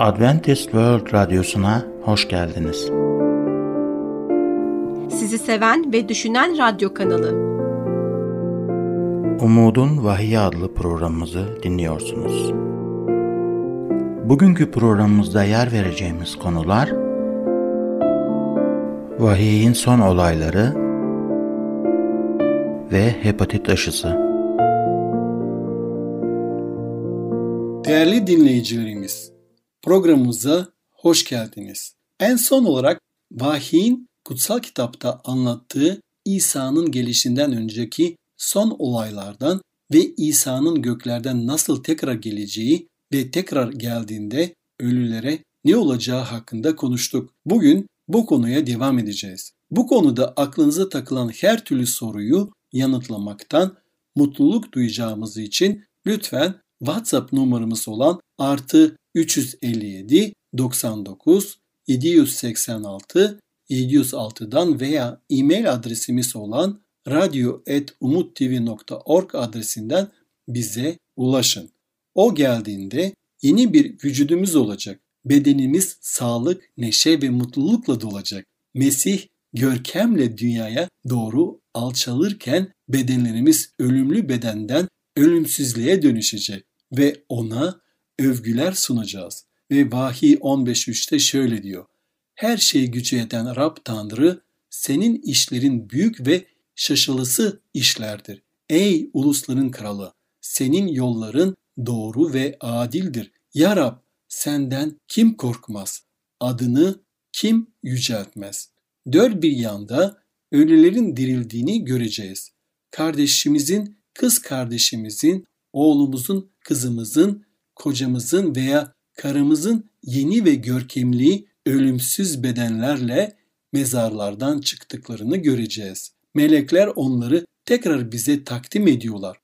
Adventist World Radyosu'na hoş geldiniz. Sizi seven ve düşünen radyo kanalı. Umudun Vahiy adlı programımızı dinliyorsunuz. Bugünkü programımızda yer vereceğimiz konular Vahiy'in son olayları ve hepatit aşısı. Değerli dinleyicilerimiz, programımıza hoş geldiniz. En son olarak Vahiy'in kutsal kitapta anlattığı İsa'nın gelişinden önceki son olaylardan ve İsa'nın göklerden nasıl tekrar geleceği ve tekrar geldiğinde ölülere ne olacağı hakkında konuştuk. Bugün bu konuya devam edeceğiz. Bu konuda aklınıza takılan her türlü soruyu yanıtlamaktan mutluluk duyacağımız için lütfen WhatsApp numaramız olan artı 357 99 786 706'dan veya e-mail adresimiz olan radyo.umuttv.org adresinden bize ulaşın. O geldiğinde yeni bir vücudumuz olacak. Bedenimiz sağlık, neşe ve mutlulukla dolacak. Mesih görkemle dünyaya doğru alçalırken bedenlerimiz ölümlü bedenden ölümsüzlüğe dönüşecek ve ona övgüler sunacağız. Ve Vahiy 15.3'te şöyle diyor. Her şeyi gücü yeten Rab Tanrı senin işlerin büyük ve şaşılısı işlerdir. Ey ulusların kralı senin yolların doğru ve adildir. Ya Rab senden kim korkmaz? Adını kim yüceltmez? Dört bir yanda ölülerin dirildiğini göreceğiz. Kardeşimizin, kız kardeşimizin, oğlumuzun, kızımızın, kocamızın veya karımızın yeni ve görkemli ölümsüz bedenlerle mezarlardan çıktıklarını göreceğiz. Melekler onları tekrar bize takdim ediyorlar.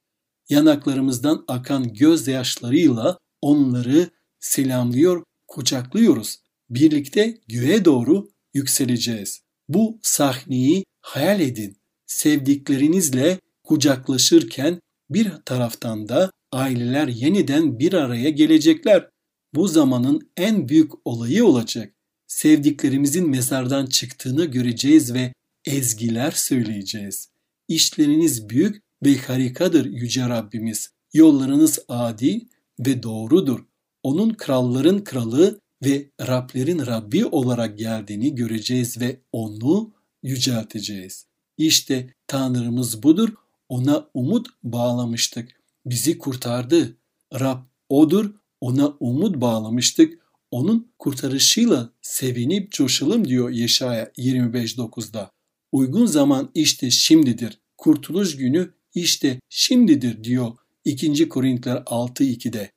Yanaklarımızdan akan gözyaşlarıyla onları selamlıyor, kucaklıyoruz. Birlikte göğe doğru yükseleceğiz. Bu sahneyi hayal edin. Sevdiklerinizle kucaklaşırken bir taraftan da aileler yeniden bir araya gelecekler. Bu zamanın en büyük olayı olacak. Sevdiklerimizin mezardan çıktığını göreceğiz ve ezgiler söyleyeceğiz. İşleriniz büyük ve harikadır Yüce Rabbimiz. Yollarınız adil ve doğrudur. Onun kralların kralı ve Rablerin Rabbi olarak geldiğini göreceğiz ve onu yücelteceğiz. İşte Tanrımız budur. Ona umut bağlamıştık. Bizi kurtardı. Rab odur. Ona umut bağlamıştık. Onun kurtarışıyla sevinip coşalım diyor Yeşaya 25.9'da. Uygun zaman işte şimdidir. Kurtuluş günü işte şimdidir diyor 2. Korintiler 6.2'de.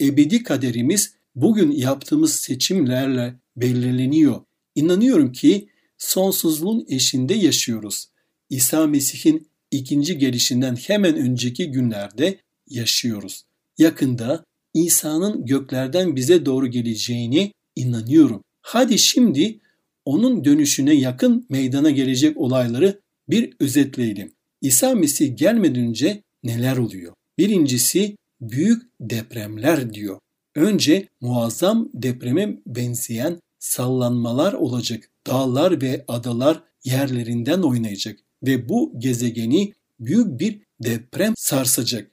Ebedi kaderimiz bugün yaptığımız seçimlerle belirleniyor. İnanıyorum ki sonsuzluğun eşinde yaşıyoruz. İsa Mesih'in ikinci gelişinden hemen önceki günlerde yaşıyoruz. Yakında İsa'nın göklerden bize doğru geleceğini inanıyorum. Hadi şimdi onun dönüşüne yakın meydana gelecek olayları bir özetleyelim. İsa Mesih gelmeden önce neler oluyor? Birincisi büyük depremler diyor. Önce muazzam depreme benzeyen sallanmalar olacak. Dağlar ve adalar yerlerinden oynayacak ve bu gezegeni büyük bir deprem sarsacak.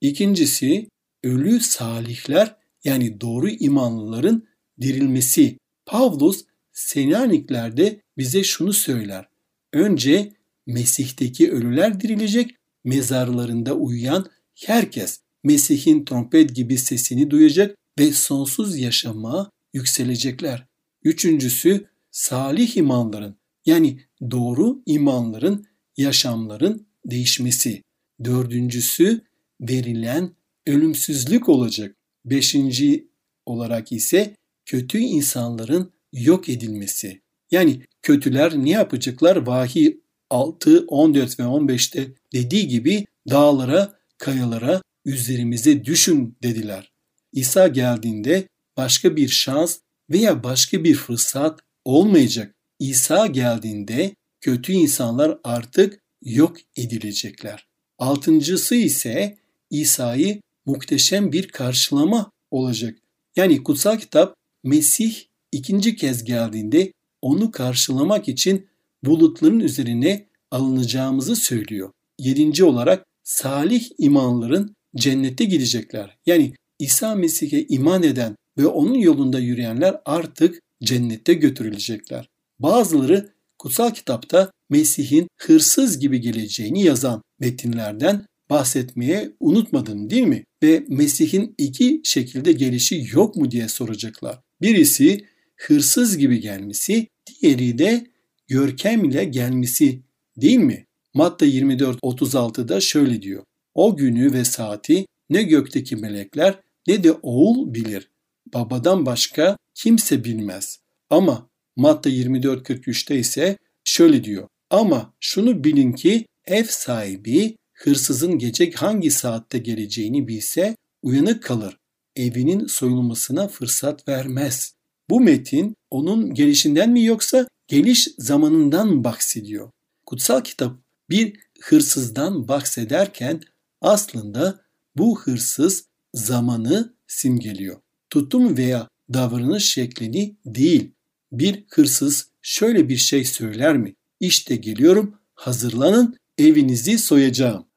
İkincisi ölü salihler yani doğru imanlıların dirilmesi. Pavlus Selanikler'de bize şunu söyler. Önce Mesih'teki ölüler dirilecek, mezarlarında uyuyan herkes Mesih'in trompet gibi sesini duyacak ve sonsuz yaşama yükselecekler. Üçüncüsü salih imanların yani doğru imanların, yaşamların değişmesi. Dördüncüsü verilen ölümsüzlük olacak. Beşinci olarak ise kötü insanların yok edilmesi. Yani kötüler ne yapacaklar? Vahiy 6, 14 ve 15'te dediği gibi dağlara, kayalara üzerimize düşün dediler. İsa geldiğinde başka bir şans veya başka bir fırsat olmayacak. İsa geldiğinde kötü insanlar artık yok edilecekler. Altıncısı ise İsa'yı muhteşem bir karşılama olacak. Yani kutsal kitap Mesih ikinci kez geldiğinde onu karşılamak için bulutların üzerine alınacağımızı söylüyor. Yedinci olarak salih imanların cennete gidecekler. Yani İsa Mesih'e iman eden ve onun yolunda yürüyenler artık cennete götürülecekler. Bazıları kutsal kitapta Mesih'in hırsız gibi geleceğini yazan metinlerden bahsetmeye unutmadın değil mi? Ve Mesih'in iki şekilde gelişi yok mu diye soracaklar. Birisi hırsız gibi gelmesi, diğeri de görkem ile gelmesi değil mi? Matta 24-36'da şöyle diyor. O günü ve saati ne gökteki melekler ne de oğul bilir. Babadan başka kimse bilmez. Ama Matta 24-43'te ise şöyle diyor. Ama şunu bilin ki ev sahibi hırsızın gece hangi saatte geleceğini bilse uyanık kalır. Evinin soyulmasına fırsat vermez. Bu metin onun gelişinden mi yoksa geliş zamanından mı bahsediyor? Kutsal kitap bir hırsızdan bahsederken aslında bu hırsız zamanı simgeliyor. Tutum veya davranış şeklini değil. Bir hırsız şöyle bir şey söyler mi? İşte geliyorum, hazırlanın, evinizi soyacağım.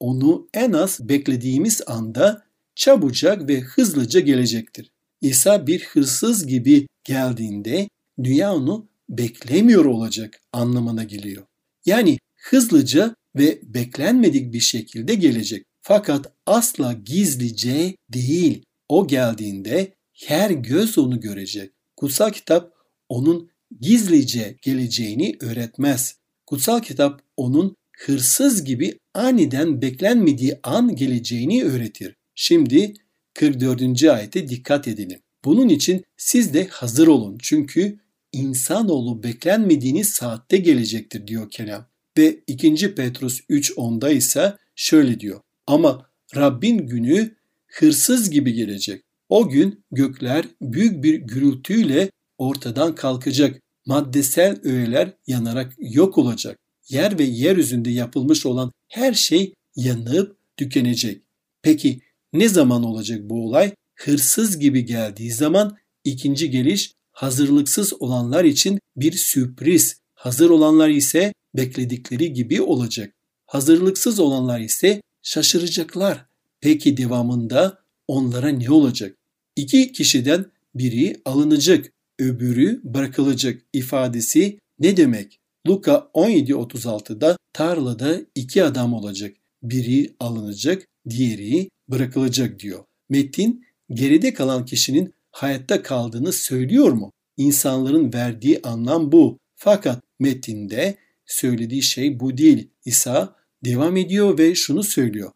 Onu en az beklediğimiz anda çabucak ve hızlıca gelecektir. İsa bir hırsız gibi geldiğinde dünya onu beklemiyor olacak anlamına geliyor. Yani hızlıca ve beklenmedik bir şekilde gelecek. Fakat asla gizlice değil. O geldiğinde her göz onu görecek. Kutsal kitap onun gizlice geleceğini öğretmez. Kutsal kitap onun hırsız gibi aniden beklenmediği an geleceğini öğretir. Şimdi 44. ayete dikkat edelim. Bunun için siz de hazır olun çünkü insanoğlu beklenmediğiniz saatte gelecektir diyor kelam. Ve 2. Petrus 3.10'da ise şöyle diyor. Ama Rabbin günü hırsız gibi gelecek. O gün gökler büyük bir gürültüyle ortadan kalkacak. Maddesel öğeler yanarak yok olacak. Yer ve yeryüzünde yapılmış olan her şey yanıp tükenecek. Peki ne zaman olacak bu olay? Hırsız gibi geldiği zaman ikinci geliş hazırlıksız olanlar için bir sürpriz. Hazır olanlar ise bekledikleri gibi olacak. Hazırlıksız olanlar ise şaşıracaklar. Peki devamında onlara ne olacak? İki kişiden biri alınacak, öbürü bırakılacak ifadesi ne demek? Luka 17.36'da tarlada iki adam olacak. Biri alınacak, diğeri bırakılacak diyor. Metin geride kalan kişinin hayatta kaldığını söylüyor mu? İnsanların verdiği anlam bu. Fakat metinde söylediği şey bu değil. İsa devam ediyor ve şunu söylüyor.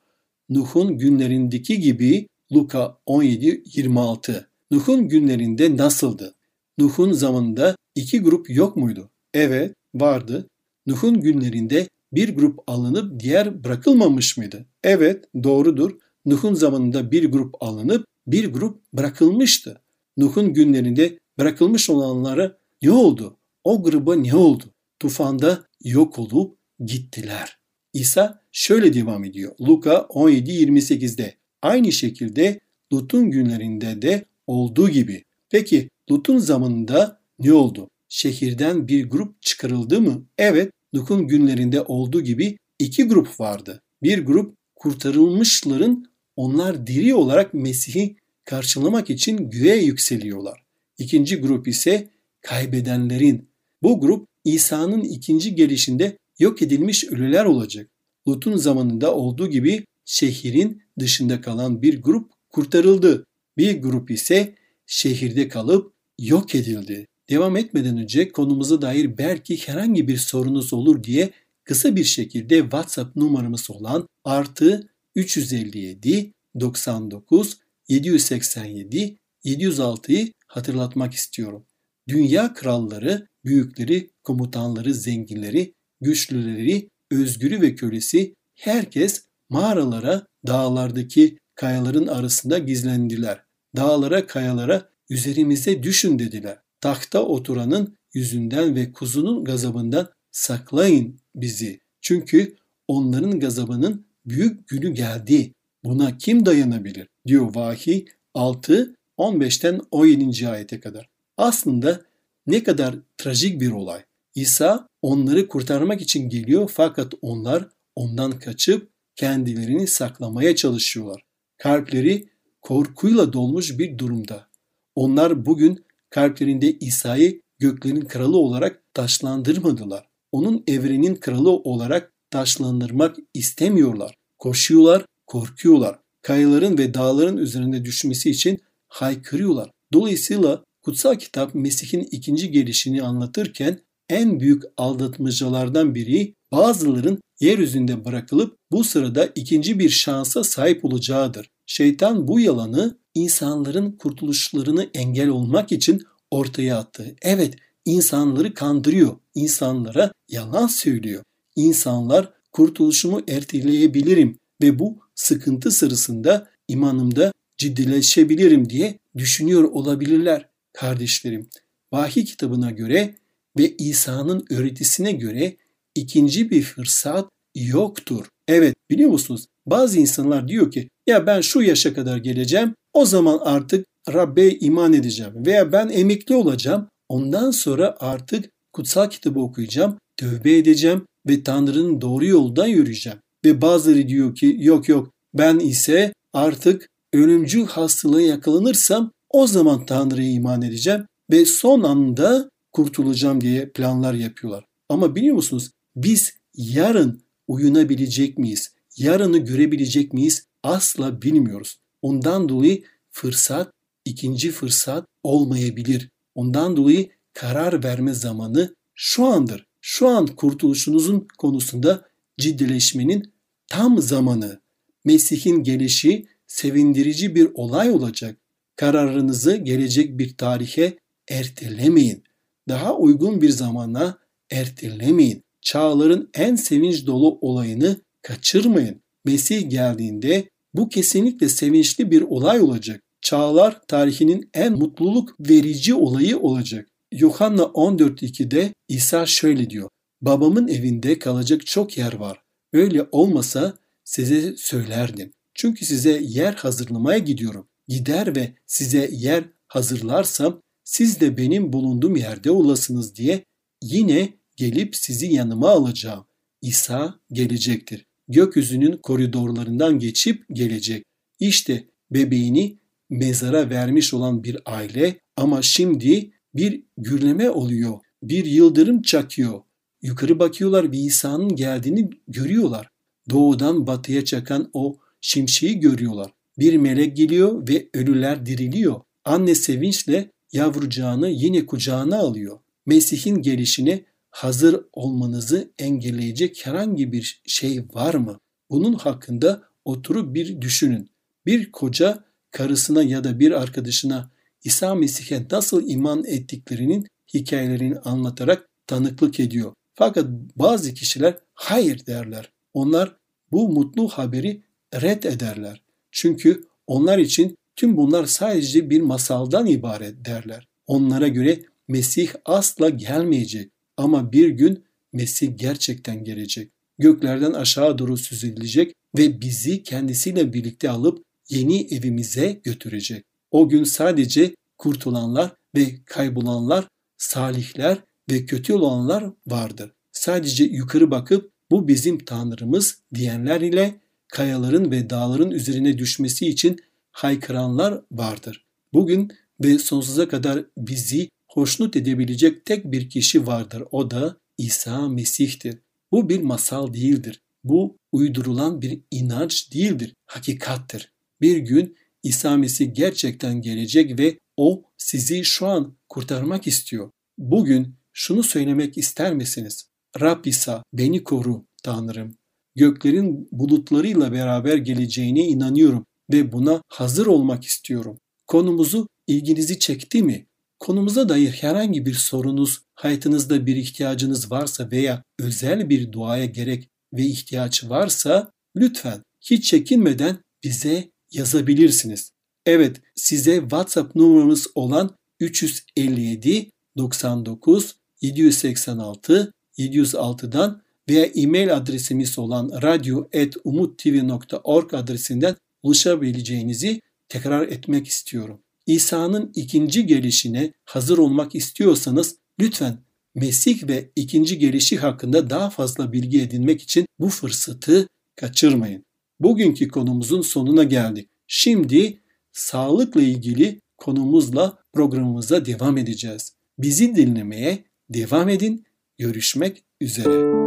Nuh'un günlerindeki gibi Luka 17-26. Nuh'un günlerinde nasıldı? Nuh'un zamanında iki grup yok muydu? Evet, vardı. Nuh'un günlerinde bir grup alınıp diğer bırakılmamış mıydı? Evet, doğrudur. Nuh'un zamanında bir grup alınıp bir grup bırakılmıştı. Nuh'un günlerinde bırakılmış olanlara ne oldu? O gruba ne oldu? Tufanda yok olup gittiler. İsa şöyle devam ediyor. Luka 17-28'de. Aynı şekilde Lut'un günlerinde de olduğu gibi. Peki Lut'un zamanında ne oldu? Şehirden bir grup çıkarıldı mı? Evet, Lut'un günlerinde olduğu gibi iki grup vardı. Bir grup kurtarılmışların onlar diri olarak Mesih'i karşılamak için göğe yükseliyorlar. İkinci grup ise kaybedenlerin. Bu grup İsa'nın ikinci gelişinde yok edilmiş ölüler olacak. Lut'un zamanında olduğu gibi şehrin dışında kalan bir grup kurtarıldı. Bir grup ise şehirde kalıp yok edildi. Devam etmeden önce konumuza dair belki herhangi bir sorunuz olur diye kısa bir şekilde WhatsApp numaramız olan artı 357 99 787 706'yı hatırlatmak istiyorum. Dünya kralları, büyükleri, komutanları, zenginleri, güçlüleri, özgürü ve kölesi herkes mağaralara, dağlardaki kayaların arasında gizlendiler. Dağlara, kayalara üzerimize düşün dediler. Tahta oturanın yüzünden ve kuzunun gazabından saklayın bizi. Çünkü onların gazabının büyük günü geldi. Buna kim dayanabilir? diyor vahiy 6 15'ten 17. ayete kadar. Aslında ne kadar trajik bir olay. İsa onları kurtarmak için geliyor fakat onlar ondan kaçıp kendilerini saklamaya çalışıyorlar. Kalpleri korkuyla dolmuş bir durumda. Onlar bugün kalplerinde İsa'yı göklerin kralı olarak taşlandırmadılar. Onun evrenin kralı olarak taşlandırmak istemiyorlar. Koşuyorlar, korkuyorlar. Kayaların ve dağların üzerinde düşmesi için haykırıyorlar. Dolayısıyla kutsal kitap Mesih'in ikinci gelişini anlatırken en büyük aldatmacalardan biri bazıların yeryüzünde bırakılıp bu sırada ikinci bir şansa sahip olacağıdır. Şeytan bu yalanı insanların kurtuluşlarını engel olmak için ortaya attı. Evet, insanları kandırıyor. İnsanlara yalan söylüyor. İnsanlar kurtuluşumu erteleyebilirim ve bu sıkıntı sırasında imanımda ciddileşebilirim diye düşünüyor olabilirler kardeşlerim. Vahiy kitabına göre ve İsa'nın öğretisine göre ikinci bir fırsat yoktur. Evet biliyor musunuz? Bazı insanlar diyor ki ya ben şu yaşa kadar geleceğim o zaman artık Rabbe iman edeceğim veya ben emekli olacağım ondan sonra artık kutsal kitabı okuyacağım, tövbe edeceğim ve Tanrı'nın doğru yoldan yürüyeceğim. Ve bazıları diyor ki yok yok ben ise artık ölümcül hastalığa yakalanırsam o zaman Tanrı'ya iman edeceğim ve son anda kurtulacağım diye planlar yapıyorlar. Ama biliyor musunuz biz yarın uyunabilecek miyiz? Yarını görebilecek miyiz? Asla bilmiyoruz. Ondan dolayı fırsat, ikinci fırsat olmayabilir. Ondan dolayı karar verme zamanı şu andır. Şu an kurtuluşunuzun konusunda ciddileşmenin tam zamanı. Mesih'in gelişi sevindirici bir olay olacak. Kararınızı gelecek bir tarihe ertelemeyin. Daha uygun bir zamana ertelemeyin. Çağların en sevinç dolu olayını kaçırmayın. Mesih geldiğinde bu kesinlikle sevinçli bir olay olacak. Çağlar tarihinin en mutluluk verici olayı olacak. Yuhanna 14.2'de İsa şöyle diyor. Babamın evinde kalacak çok yer var. Öyle olmasa size söylerdim. Çünkü size yer hazırlamaya gidiyorum. Gider ve size yer hazırlarsam siz de benim bulunduğum yerde olasınız diye yine gelip sizi yanıma alacağım. İsa gelecektir. Gökyüzünün koridorlarından geçip gelecek. İşte bebeğini mezara vermiş olan bir aile ama şimdi bir gürleme oluyor. Bir yıldırım çakıyor. Yukarı bakıyorlar ve İsa'nın geldiğini görüyorlar. Doğudan batıya çakan o şimşeği görüyorlar. Bir melek geliyor ve ölüler diriliyor. Anne sevinçle yavrucağını yine kucağına alıyor. Mesih'in gelişine hazır olmanızı engelleyecek herhangi bir şey var mı? Bunun hakkında oturup bir düşünün. Bir koca karısına ya da bir arkadaşına İsa Mesih'e nasıl iman ettiklerinin hikayelerini anlatarak tanıklık ediyor. Fakat bazı kişiler hayır derler. Onlar bu mutlu haberi red ederler. Çünkü onlar için tüm bunlar sadece bir masaldan ibaret derler. Onlara göre Mesih asla gelmeyecek ama bir gün Mesih gerçekten gelecek. Göklerden aşağı doğru süzülecek ve bizi kendisiyle birlikte alıp yeni evimize götürecek. O gün sadece kurtulanlar ve kaybolanlar, salihler ve kötü olanlar vardır. Sadece yukarı bakıp bu bizim Tanrımız diyenler ile kayaların ve dağların üzerine düşmesi için haykıranlar vardır. Bugün ve sonsuza kadar bizi hoşnut edebilecek tek bir kişi vardır. O da İsa Mesih'tir. Bu bir masal değildir. Bu uydurulan bir inanç değildir. Hakikattir. Bir gün İsa Mesih gerçekten gelecek ve o sizi şu an kurtarmak istiyor. Bugün şunu söylemek ister misiniz? Rab İsa beni koru Tanrım. Göklerin bulutlarıyla beraber geleceğine inanıyorum ve buna hazır olmak istiyorum. Konumuzu ilginizi çekti mi? Konumuza dair herhangi bir sorunuz, hayatınızda bir ihtiyacınız varsa veya özel bir duaya gerek ve ihtiyaç varsa lütfen hiç çekinmeden bize yazabilirsiniz. Evet size WhatsApp numaramız olan 357 99 786 706'dan veya e-mail adresimiz olan radyo.umuttv.org adresinden ulaşabileceğinizi tekrar etmek istiyorum. İsa'nın ikinci gelişine hazır olmak istiyorsanız lütfen Mesih ve ikinci gelişi hakkında daha fazla bilgi edinmek için bu fırsatı kaçırmayın. Bugünkü konumuzun sonuna geldik. Şimdi sağlıkla ilgili konumuzla programımıza devam edeceğiz. Bizi dinlemeye devam edin. Görüşmek üzere.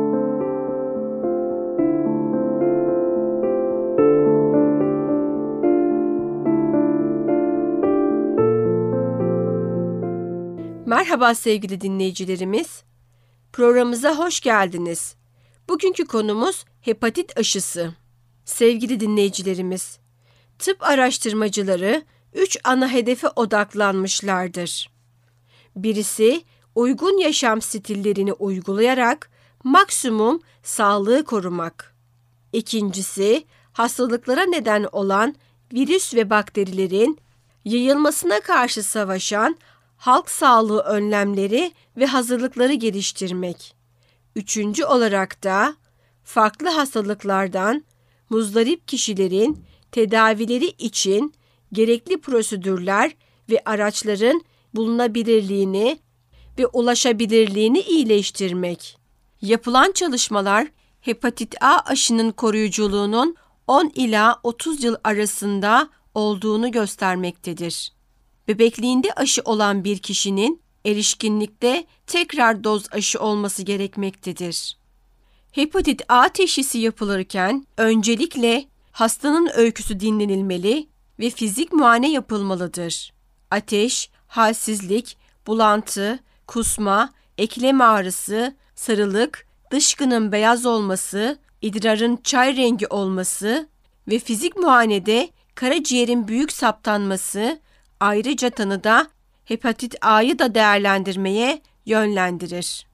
Merhaba sevgili dinleyicilerimiz. Programımıza hoş geldiniz. Bugünkü konumuz hepatit aşısı. Sevgili dinleyicilerimiz, tıp araştırmacıları üç ana hedefe odaklanmışlardır. Birisi uygun yaşam stillerini uygulayarak maksimum sağlığı korumak. İkincisi hastalıklara neden olan virüs ve bakterilerin yayılmasına karşı savaşan halk sağlığı önlemleri ve hazırlıkları geliştirmek. Üçüncü olarak da farklı hastalıklardan muzdarip kişilerin tedavileri için gerekli prosedürler ve araçların bulunabilirliğini ve ulaşabilirliğini iyileştirmek. Yapılan çalışmalar hepatit A aşının koruyuculuğunun 10 ila 30 yıl arasında olduğunu göstermektedir. Bebekliğinde aşı olan bir kişinin erişkinlikte tekrar doz aşı olması gerekmektedir. Hepatit A teşhisi yapılırken öncelikle hastanın öyküsü dinlenilmeli ve fizik muayene yapılmalıdır. Ateş, halsizlik, bulantı, kusma, eklem ağrısı, sarılık, dışkının beyaz olması, idrarın çay rengi olması ve fizik muayenede karaciğerin büyük saptanması ayrıca tanıda hepatit A'yı da değerlendirmeye yönlendirir.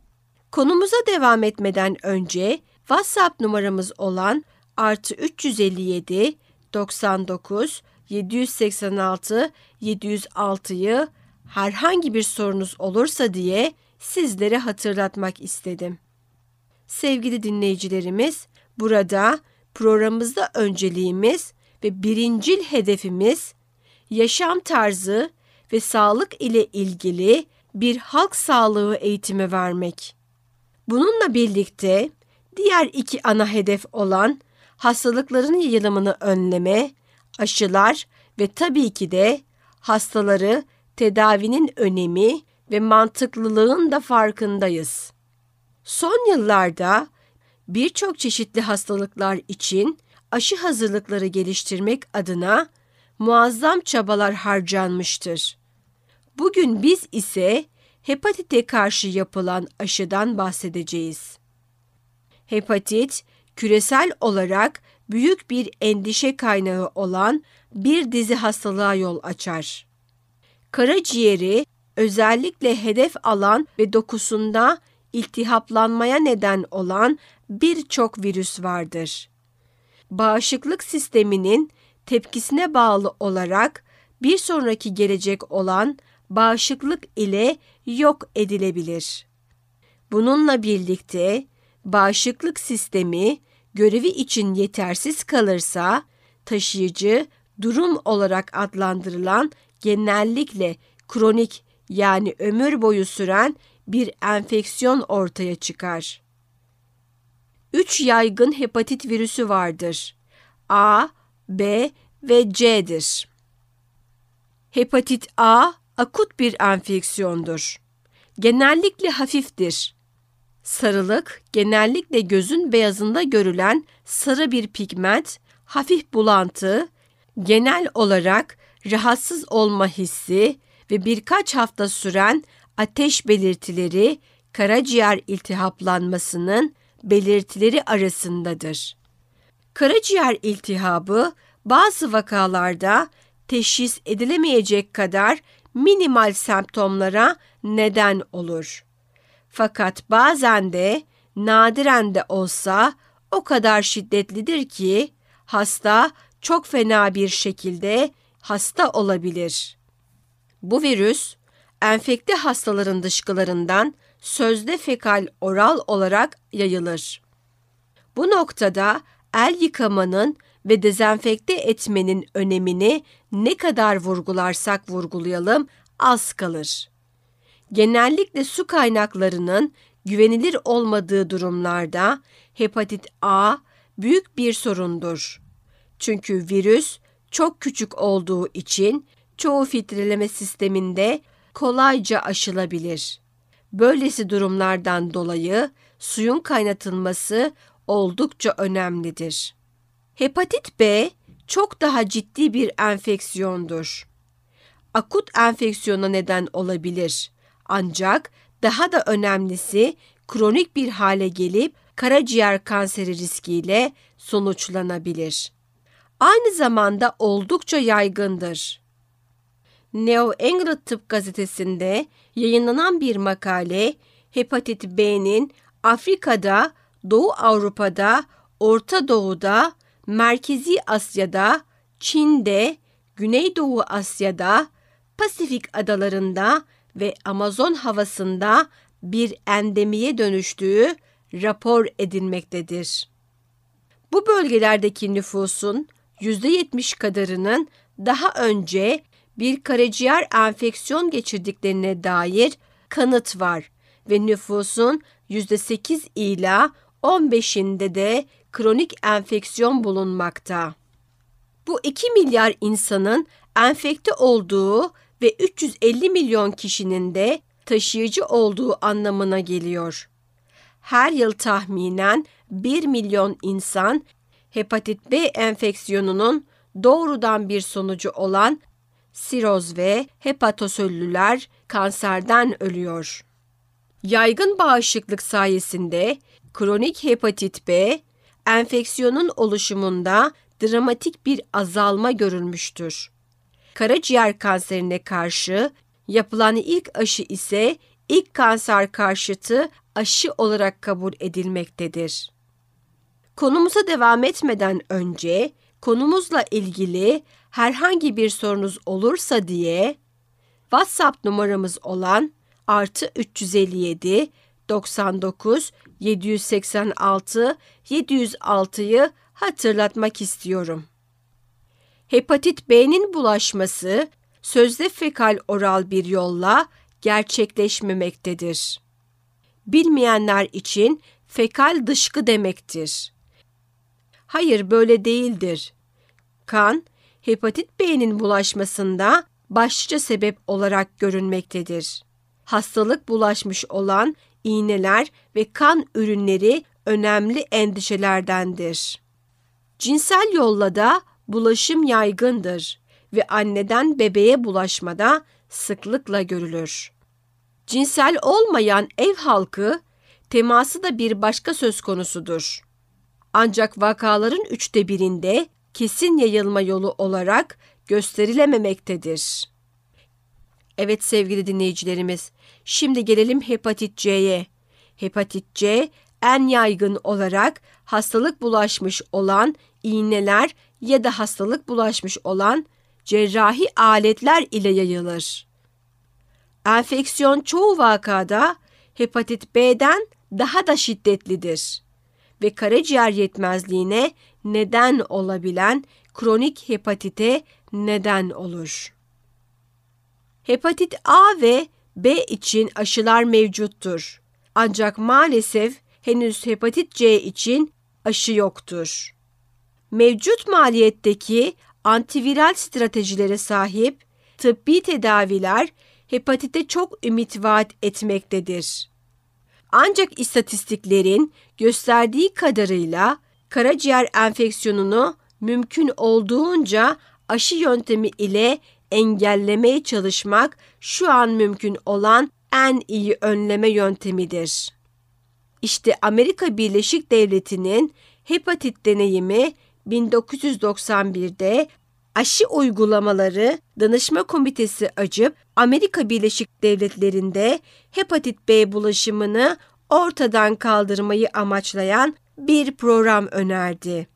Konumuza devam etmeden önce WhatsApp numaramız olan artı 357 99 786 706'yı herhangi bir sorunuz olursa diye sizlere hatırlatmak istedim. Sevgili dinleyicilerimiz, burada programımızda önceliğimiz ve birincil hedefimiz yaşam tarzı ve sağlık ile ilgili bir halk sağlığı eğitimi vermek. Bununla birlikte diğer iki ana hedef olan hastalıkların yayılımını önleme, aşılar ve tabii ki de hastaları tedavinin önemi ve mantıklılığın da farkındayız. Son yıllarda birçok çeşitli hastalıklar için aşı hazırlıkları geliştirmek adına muazzam çabalar harcanmıştır. Bugün biz ise hepatite karşı yapılan aşıdan bahsedeceğiz. Hepatit, küresel olarak büyük bir endişe kaynağı olan bir dizi hastalığa yol açar. Karaciğeri özellikle hedef alan ve dokusunda iltihaplanmaya neden olan birçok virüs vardır. Bağışıklık sisteminin tepkisine bağlı olarak bir sonraki gelecek olan bağışıklık ile yok edilebilir. Bununla birlikte bağışıklık sistemi görevi için yetersiz kalırsa taşıyıcı durum olarak adlandırılan genellikle kronik yani ömür boyu süren bir enfeksiyon ortaya çıkar. Üç yaygın hepatit virüsü vardır. A, B ve C'dir. Hepatit A akut bir enfeksiyondur. Genellikle hafiftir. Sarılık genellikle gözün beyazında görülen sarı bir pigment, hafif bulantı, genel olarak rahatsız olma hissi ve birkaç hafta süren ateş belirtileri karaciğer iltihaplanmasının belirtileri arasındadır. Karaciğer iltihabı bazı vakalarda teşhis edilemeyecek kadar minimal semptomlara neden olur. Fakat bazen de nadiren de olsa o kadar şiddetlidir ki hasta çok fena bir şekilde hasta olabilir. Bu virüs enfekte hastaların dışkılarından sözde fekal oral olarak yayılır. Bu noktada el yıkamanın ve dezenfekte etmenin önemini ne kadar vurgularsak vurgulayalım az kalır. Genellikle su kaynaklarının güvenilir olmadığı durumlarda hepatit A büyük bir sorundur. Çünkü virüs çok küçük olduğu için çoğu filtreleme sisteminde kolayca aşılabilir. Böylesi durumlardan dolayı suyun kaynatılması oldukça önemlidir. Hepatit B çok daha ciddi bir enfeksiyondur. Akut enfeksiyona neden olabilir. Ancak daha da önemlisi kronik bir hale gelip karaciğer kanseri riskiyle sonuçlanabilir. Aynı zamanda oldukça yaygındır. New England Tıp Gazetesi'nde yayınlanan bir makale hepatit B'nin Afrika'da, Doğu Avrupa'da, Orta Doğu'da, Merkezi Asya'da, Çin'de, Güneydoğu Asya'da, Pasifik adalarında ve Amazon havasında bir endemiye dönüştüğü rapor edilmektedir. Bu bölgelerdeki nüfusun %70 kadarının daha önce bir karaciğer enfeksiyon geçirdiklerine dair kanıt var ve nüfusun %8 ila 15'inde de kronik enfeksiyon bulunmakta. Bu 2 milyar insanın enfekte olduğu ve 350 milyon kişinin de taşıyıcı olduğu anlamına geliyor. Her yıl tahminen 1 milyon insan hepatit B enfeksiyonunun doğrudan bir sonucu olan siroz ve hepatosöllüler kanserden ölüyor. Yaygın bağışıklık sayesinde kronik hepatit B enfeksiyonun oluşumunda dramatik bir azalma görülmüştür. Karaciğer kanserine karşı yapılan ilk aşı ise ilk kanser karşıtı aşı olarak kabul edilmektedir. Konumuza devam etmeden önce konumuzla ilgili herhangi bir sorunuz olursa diye WhatsApp numaramız olan artı 357 99 786 706'yı hatırlatmak istiyorum. Hepatit B'nin bulaşması sözde fekal oral bir yolla gerçekleşmemektedir. Bilmeyenler için fekal dışkı demektir. Hayır böyle değildir. Kan, hepatit B'nin bulaşmasında başlıca sebep olarak görünmektedir. Hastalık bulaşmış olan iğneler ve kan ürünleri önemli endişelerdendir. Cinsel yolla da bulaşım yaygındır ve anneden bebeğe bulaşmada sıklıkla görülür. Cinsel olmayan ev halkı teması da bir başka söz konusudur. Ancak vakaların üçte birinde kesin yayılma yolu olarak gösterilememektedir. Evet sevgili dinleyicilerimiz, şimdi gelelim hepatit C'ye. Hepatit C en yaygın olarak hastalık bulaşmış olan iğneler ya da hastalık bulaşmış olan cerrahi aletler ile yayılır. Enfeksiyon çoğu vakada hepatit B'den daha da şiddetlidir ve karaciğer yetmezliğine neden olabilen kronik hepatite neden olur. Hepatit A ve B için aşılar mevcuttur. Ancak maalesef henüz hepatit C için aşı yoktur. Mevcut maliyetteki antiviral stratejilere sahip tıbbi tedaviler hepatite çok ümit vaat etmektedir. Ancak istatistiklerin gösterdiği kadarıyla karaciğer enfeksiyonunu mümkün olduğunca aşı yöntemi ile engellemeye çalışmak şu an mümkün olan en iyi önleme yöntemidir. İşte Amerika Birleşik Devleti'nin hepatit deneyimi 1991'de aşı uygulamaları danışma komitesi açıp Amerika Birleşik Devletleri'nde hepatit B bulaşımını ortadan kaldırmayı amaçlayan bir program önerdi.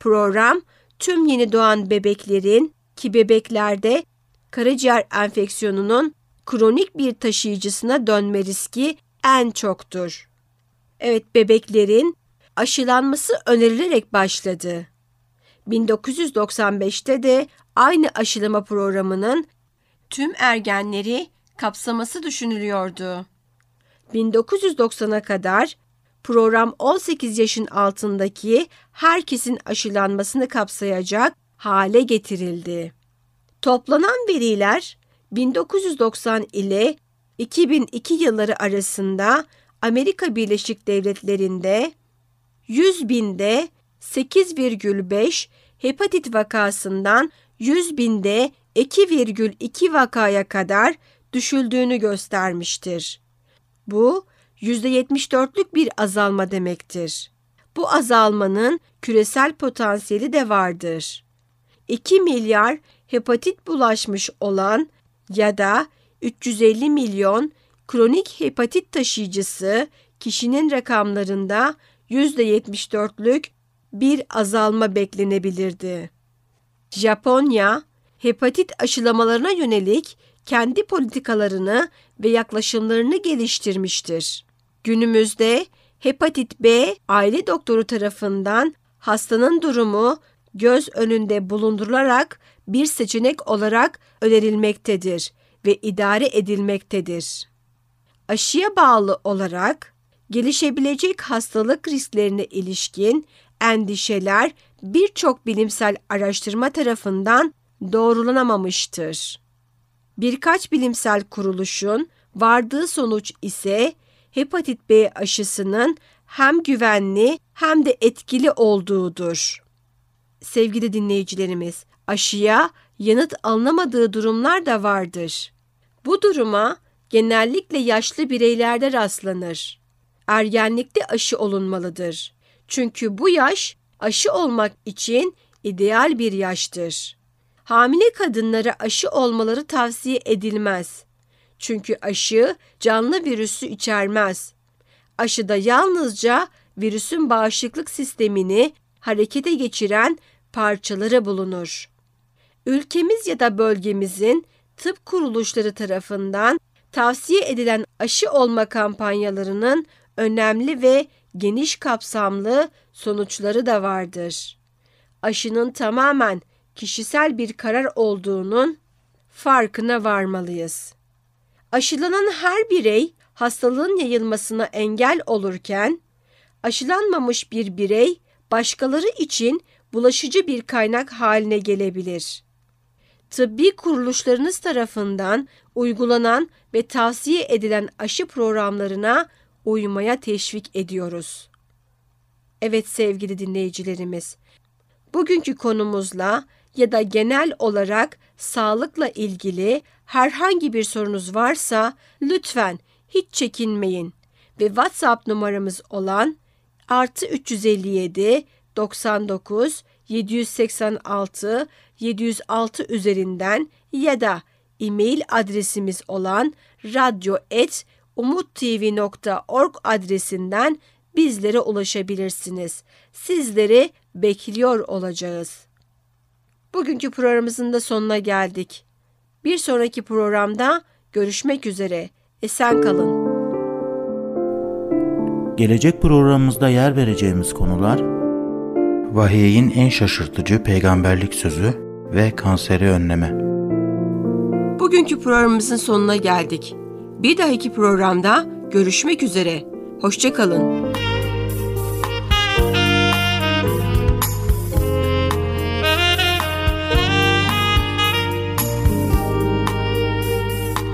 Program tüm yeni doğan bebeklerin ki bebeklerde karaciğer enfeksiyonunun kronik bir taşıyıcısına dönme riski en çoktur. Evet bebeklerin aşılanması önerilerek başladı. 1995'te de aynı aşılama programının tüm ergenleri kapsaması düşünülüyordu. 1990'a kadar program 18 yaşın altındaki herkesin aşılanmasını kapsayacak hale getirildi. Toplanan veriler 1990 ile 2002 yılları arasında Amerika Birleşik Devletleri'nde 100 binde 8,5 hepatit vakasından 100 binde 2,2 vakaya kadar düşüldüğünü göstermiştir. Bu %74'lük bir azalma demektir. Bu azalmanın küresel potansiyeli de vardır. 2 milyar hepatit bulaşmış olan ya da 350 milyon kronik hepatit taşıyıcısı kişinin rakamlarında %74'lük bir azalma beklenebilirdi. Japonya, hepatit aşılamalarına yönelik kendi politikalarını ve yaklaşımlarını geliştirmiştir. Günümüzde hepatit B aile doktoru tarafından hastanın durumu göz önünde bulundurularak bir seçenek olarak önerilmektedir ve idare edilmektedir. Aşıya bağlı olarak gelişebilecek hastalık risklerine ilişkin endişeler birçok bilimsel araştırma tarafından doğrulanamamıştır. Birkaç bilimsel kuruluşun vardığı sonuç ise hepatit B aşısının hem güvenli hem de etkili olduğudur. Sevgili dinleyicilerimiz, aşıya yanıt alınamadığı durumlar da vardır. Bu duruma genellikle yaşlı bireylerde rastlanır. Ergenlikte aşı olunmalıdır. Çünkü bu yaş aşı olmak için ideal bir yaştır. Hamile kadınlara aşı olmaları tavsiye edilmez. Çünkü aşı canlı virüsü içermez. Aşıda yalnızca virüsün bağışıklık sistemini harekete geçiren parçaları bulunur. Ülkemiz ya da bölgemizin tıp kuruluşları tarafından tavsiye edilen aşı olma kampanyalarının önemli ve geniş kapsamlı sonuçları da vardır. Aşının tamamen kişisel bir karar olduğunun farkına varmalıyız. Aşılanan her birey hastalığın yayılmasına engel olurken, aşılanmamış bir birey başkaları için bulaşıcı bir kaynak haline gelebilir. Tıbbi kuruluşlarınız tarafından uygulanan ve tavsiye edilen aşı programlarına uymaya teşvik ediyoruz. Evet sevgili dinleyicilerimiz, bugünkü konumuzla ya da genel olarak sağlıkla ilgili herhangi bir sorunuz varsa lütfen hiç çekinmeyin ve WhatsApp numaramız olan artı 357 99 786 706 üzerinden ya da e-mail adresimiz olan radyo.umuttv.org adresinden bizlere ulaşabilirsiniz. Sizleri bekliyor olacağız. Bugünkü programımızın da sonuna geldik. Bir sonraki programda görüşmek üzere. Esen kalın. Gelecek programımızda yer vereceğimiz konular Vahiy'in en şaşırtıcı peygamberlik sözü ve kanseri önleme. Bugünkü programımızın sonuna geldik. Bir dahaki programda görüşmek üzere. Hoşçakalın.